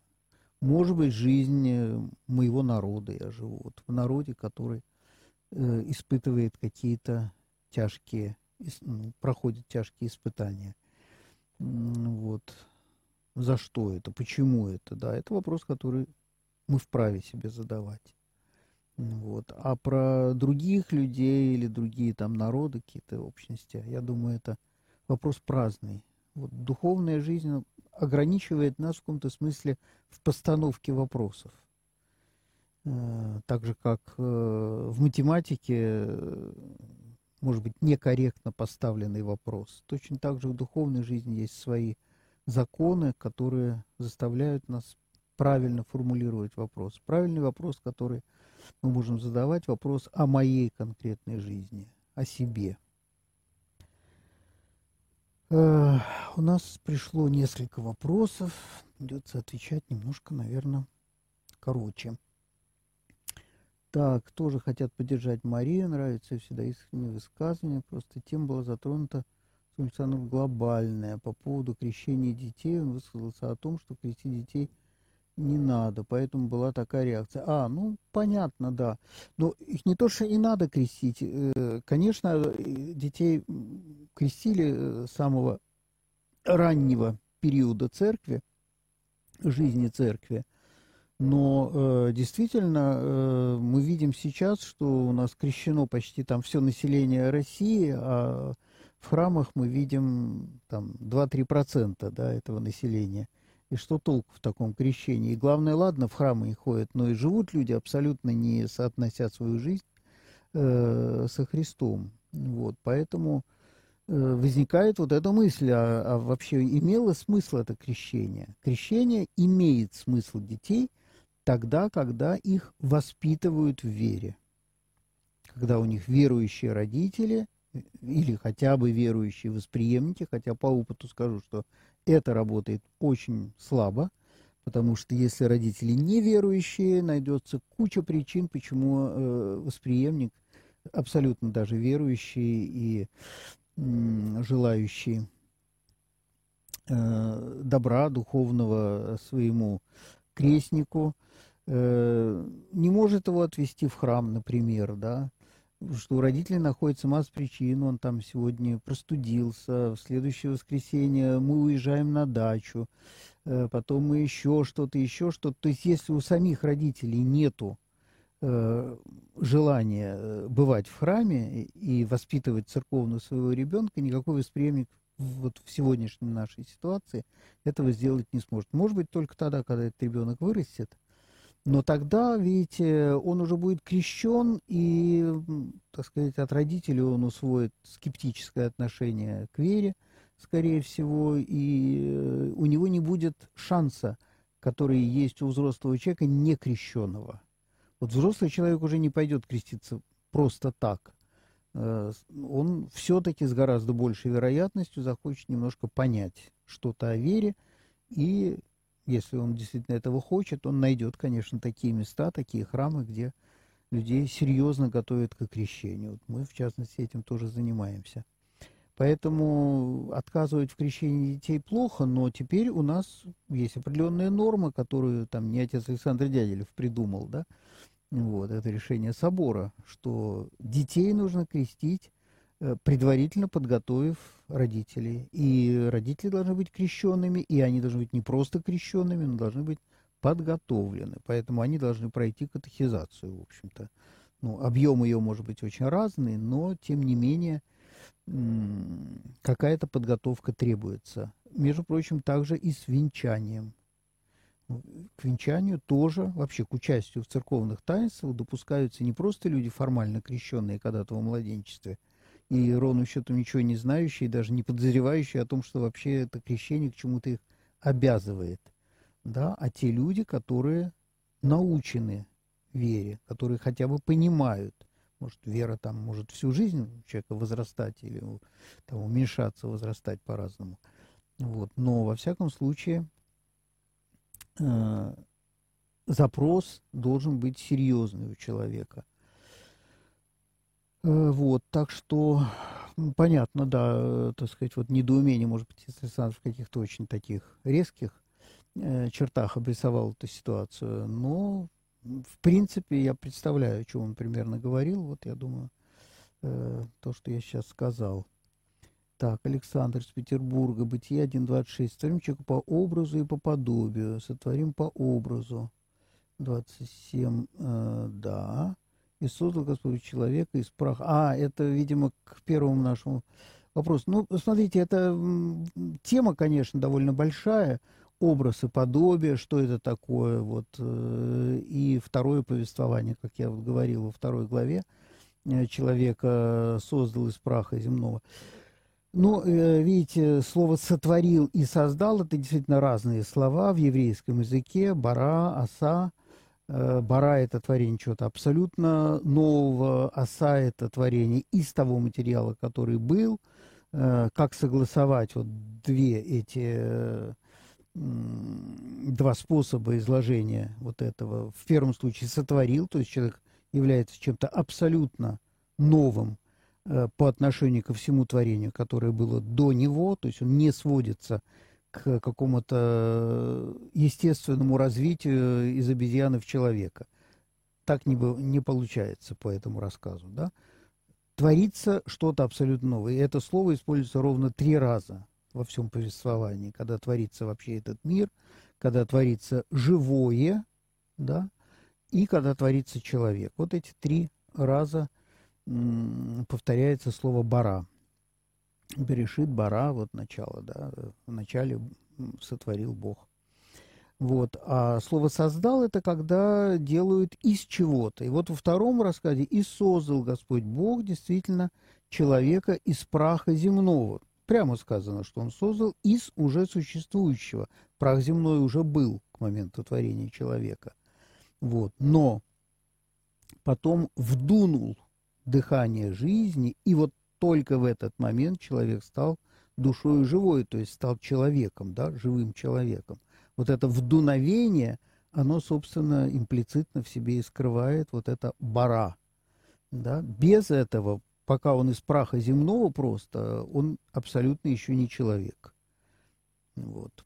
Может быть, жизнь э, моего народа я живу. Вот в народе, который э, испытывает какие-то тяжкие, ну, проходит тяжкие испытания. Вот. За что это? Почему это? Да, это вопрос, который мы вправе себе задавать. Вот. А про других людей или другие там народы, какие-то общности, я думаю, это вопрос праздный. Вот духовная жизнь ограничивает нас в каком-то смысле в постановке вопросов. Э, так же, как э, в математике э, может быть некорректно поставленный вопрос. Точно так же в духовной жизни есть свои законы, которые заставляют нас правильно формулировать вопрос. Правильный вопрос, который мы можем задавать, вопрос о моей конкретной жизни, о себе. Э, у нас пришло несколько вопросов. Придется отвечать немножко, наверное, короче. Так, тоже хотят поддержать Марию, нравится всегда искреннее высказывание. Просто тема была затронута Александром глобальная. По поводу крещения детей он высказался о том, что крестить детей – не надо, поэтому была такая реакция. А, ну, понятно, да. Но их не то, что и надо крестить. Э, конечно, детей крестили э, с самого раннего периода церкви, жизни церкви. Но э, действительно э, мы видим сейчас, что у нас крещено почти там все население России, а в храмах мы видим там 2-3% да, этого населения – и что толк в таком крещении? И главное, ладно, в храмы и ходят, но и живут люди, абсолютно не соотнося свою жизнь э, со Христом. Вот, поэтому э, возникает вот эта мысль, а, а вообще имело смысл это крещение? Крещение имеет смысл детей тогда, когда их воспитывают в вере. Когда у них верующие родители или хотя бы верующие восприемники, хотя по опыту скажу, что это работает очень слабо, потому что если родители неверующие, найдется куча причин, почему э, восприемник, абсолютно даже верующий и э, желающий э, добра духовного своему крестнику, э, не может его отвести в храм, например, да, что у родителей находится масса причин, он там сегодня простудился, в следующее воскресенье мы уезжаем на дачу, э, потом мы еще что-то, еще что-то. То есть если у самих родителей нету э, желания э, бывать в храме и воспитывать церковную своего ребенка, никакой восприемник вот в сегодняшней нашей ситуации этого сделать не сможет. Может быть, только тогда, когда этот ребенок вырастет, но тогда, видите, он уже будет крещен, и, так сказать, от родителей он усвоит скептическое отношение к вере, скорее всего, и э, у него не будет шанса, который есть у взрослого человека, не крещенного. Вот взрослый человек уже не пойдет креститься просто так. Э, он все-таки с гораздо большей вероятностью захочет немножко понять что-то о вере и если он действительно этого хочет, он найдет, конечно, такие места, такие храмы, где людей серьезно готовят к крещению. Вот мы, в частности, этим тоже занимаемся. Поэтому отказывать в крещении детей плохо, но теперь у нас есть определенные нормы, которую там не отец Александр Дяделев придумал, да, вот, это решение собора, что детей нужно крестить Э, предварительно подготовив родителей. И родители должны быть крещенными, и они должны быть не просто крещенными, но должны быть подготовлены. Поэтому они должны пройти катехизацию, в общем-то. Ну, объем ее может быть очень разный, но, тем не менее, какая-то подготовка требуется. Между прочим, также и с венчанием. К венчанию тоже, вообще к участию в церковных таинствах допускаются не просто люди формально крещенные когда-то в младенчестве, и ровным счетом ничего не знающие, даже не подозревающие о том, что вообще это крещение к чему-то их обязывает, да, а те люди, которые научены вере, которые хотя бы понимают, может, вера там может всю жизнь у человека возрастать или там, уменьшаться, возрастать по-разному. Вот. Но, во всяком случае, э, запрос должен быть серьезный у человека. Э, вот, так что понятно, да, э, так сказать, вот недоумение, может быть, Александр в каких-то очень таких резких э, чертах обрисовал эту ситуацию, но, в принципе, я представляю, о чем он примерно говорил, вот я думаю, э, то, что я сейчас сказал. Так, Александр из Петербурга, Бытие 1.26. Сотворим человека по образу и по подобию. Сотворим по образу. 27, э, да и создал Господь человека из праха. А, это, видимо, к первому нашему вопросу. Ну, смотрите, это тема, конечно, довольно большая. Образ и подобие, что это такое, вот, э, и второе повествование, как я вот говорил во второй главе, э, человека создал из праха земного. Ну, э, видите, слово «сотворил» и «создал» — это действительно разные слова в еврейском языке. Бара, оса — Э, Бара – это творение чего-то абсолютно нового, Оса – это творение из того материала, который был. Э, как согласовать вот две эти два способа изложения вот этого. В первом случае сотворил, то есть человек является чем-то абсолютно новым по отношению ко всему творению, которое было до него, то есть он не сводится к какому-то естественному развитию из обезьяны в человека. Так не, не получается по этому рассказу. Да? Творится что-то абсолютно новое. И это слово используется ровно три раза во всем повествовании, когда творится вообще этот мир, когда творится живое, да, и когда творится человек. Вот эти три раза повторяется слово «бара». Берешит Бара, вот начало, да, в начале сотворил Бог. Вот. А слово «создал» – это когда делают из чего-то. И вот во втором рассказе «И создал Господь Бог действительно человека из праха земного». Прямо сказано, что он создал из уже существующего. Прах земной уже был к моменту творения человека. Вот. Но потом вдунул дыхание жизни, и вот только в этот момент человек стал душой живой, то есть стал человеком, да, живым человеком. Вот это вдуновение, оно, собственно, имплицитно в себе и скрывает вот это бара. Да? Без этого, пока он из праха земного просто, он абсолютно еще не человек. Вот.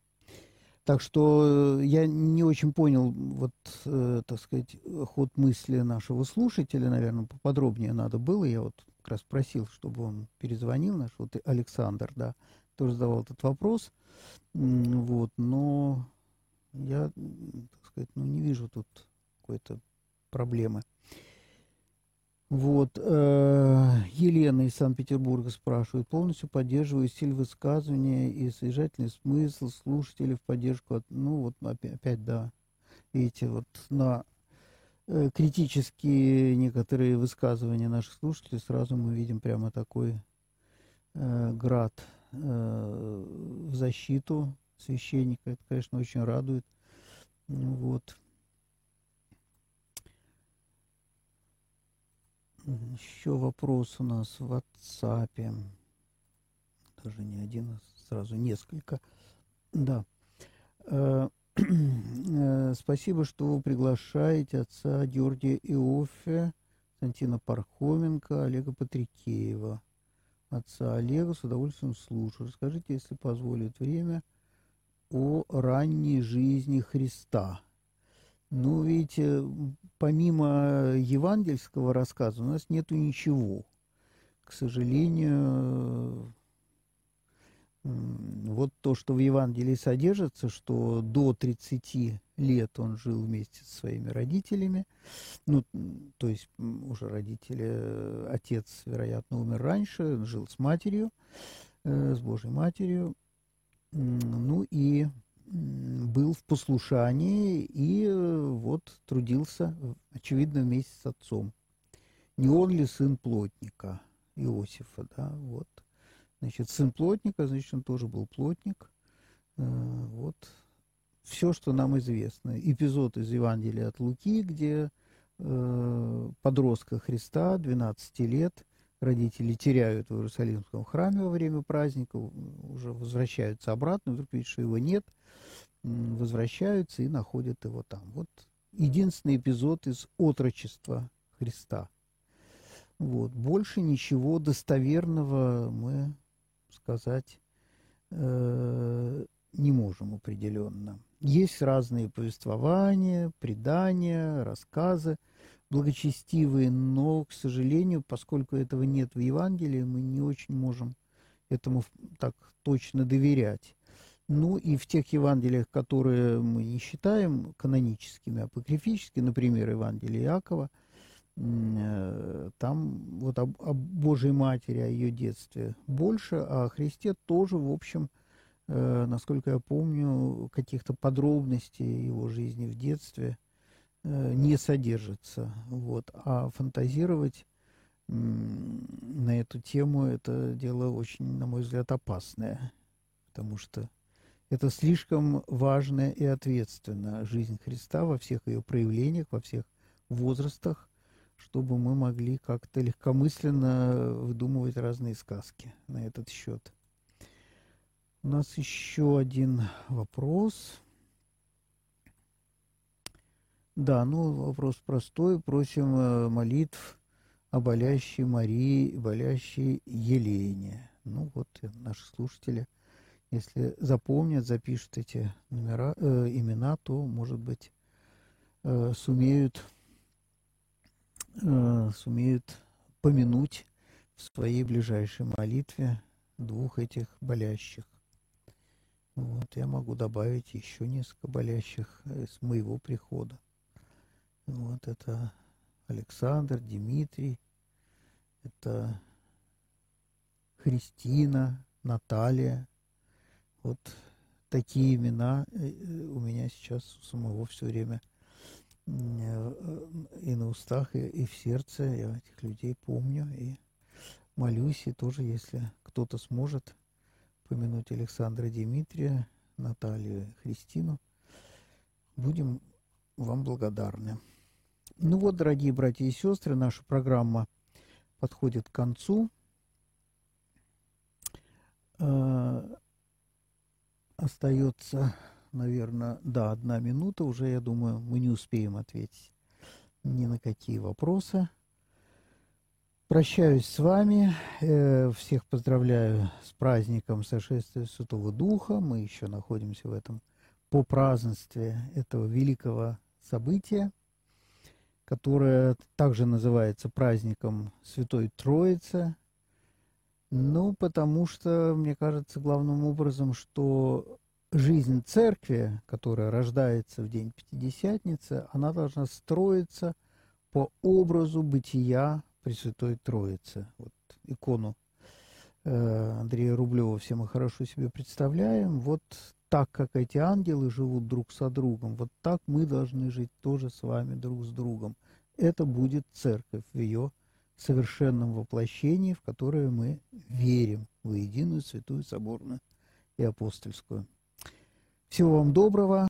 Так что э, я не очень понял, вот, э, так сказать, ход мысли нашего слушателя, наверное, поподробнее надо было. Я вот как раз просил, чтобы он перезвонил, наш вот Александр, да, тоже задавал этот вопрос. Вот, но я, так сказать, ну, не вижу тут какой-то проблемы. Вот. Э, Елена из Санкт-Петербурга спрашивает. Полностью поддерживаю стиль высказывания и содержательный смысл слушателей в поддержку. От, ну, вот опять, да. Видите, вот на э, критические некоторые высказывания наших слушателей сразу мы видим прямо такой э, град э, в защиту священника. Это, конечно, очень радует. Вот. Еще вопрос у нас в WhatsApp. Даже не один, а сразу несколько. Да. Э, э, спасибо, что вы приглашаете отца Георгия Иофе, Сантина Пархоменко, Олега Патрикеева. Отца Олега с удовольствием слушаю. Расскажите, если позволит время, о ранней жизни Христа – ну, видите, помимо евангельского рассказа у нас нету ничего. К сожалению, вот то, что в Евангелии содержится, что до 30 лет он жил вместе со своими родителями. Ну, то есть уже родители, отец, вероятно, умер раньше, жил с матерью, э, с Божьей матерью. Ну и был в послушании и э, вот трудился, очевидно, вместе с отцом. Не он ли сын плотника Иосифа, да, вот. Значит, сын плотника, значит, он тоже был плотник. Э, вот все, что нам известно. Эпизод из Евангелия от Луки, где э, подростка Христа, 12 лет, родители теряют в Иерусалимском храме во время праздника, уже возвращаются обратно, вдруг видят, что его нет, возвращаются и находят его там. Вот единственный эпизод из отрочества Христа. Вот. Больше ничего достоверного мы сказать э, не можем определенно. Есть разные повествования, предания, рассказы благочестивые, но, к сожалению, поскольку этого нет в Евангелии, мы не очень можем этому так точно доверять. Ну и в тех Евангелиях, которые мы не считаем каноническими, а апокрифическими, например, Евангелие Иакова, э, там вот об, об Божьей Матери, о ее детстве больше, а о Христе тоже, в общем, Э, насколько я помню, каких-то подробностей его жизни в детстве не содержится. Вот. А фантазировать на эту тему это дело очень, на мой взгляд, опасное, потому что это слишком важная и ответственная жизнь Христа во всех ее проявлениях, во всех возрастах, чтобы мы могли как-то легкомысленно выдумывать разные сказки на этот счет. У нас еще один вопрос. Да, ну вопрос простой. Просим э, молитв о болящей Марии, болящей Елене. Ну вот э, наши слушатели, если запомнят, запишут эти номера, э, имена, то, может быть, э, сумеют, э, сумеют помянуть в своей ближайшей молитве двух этих болящих. Вот, я могу добавить еще несколько болящих с моего прихода. Вот это Александр, Дмитрий, это Христина, Наталья. Вот такие имена э, у меня сейчас у самого все время э, и на устах, и, и в сердце. Я этих людей помню и молюсь. И тоже, если кто-то сможет помянуть Александра Дмитрия, Наталью, Христину. Будем вам благодарны. Ну вот, дорогие братья и сестры, наша программа подходит к концу. Э, остается, наверное, да, одна минута. Уже, я думаю, мы не успеем ответить ни на какие вопросы. Прощаюсь с вами. Э, всех поздравляю с праздником сошествия Святого Духа. Мы еще находимся в этом по празднестве этого великого события, которое также называется праздником Святой Троицы. Ну, потому что, мне кажется, главным образом, что жизнь церкви, которая рождается в день Пятидесятницы, она должна строиться по образу бытия Пресвятой Троицы. Вот икону э, Андрея Рублева все мы хорошо себе представляем. Вот так, как эти ангелы живут друг со другом, вот так мы должны жить тоже с вами друг с другом. Это будет церковь в ее совершенном воплощении, в которое мы верим, в единую святую соборную и апостольскую. Всего вам доброго.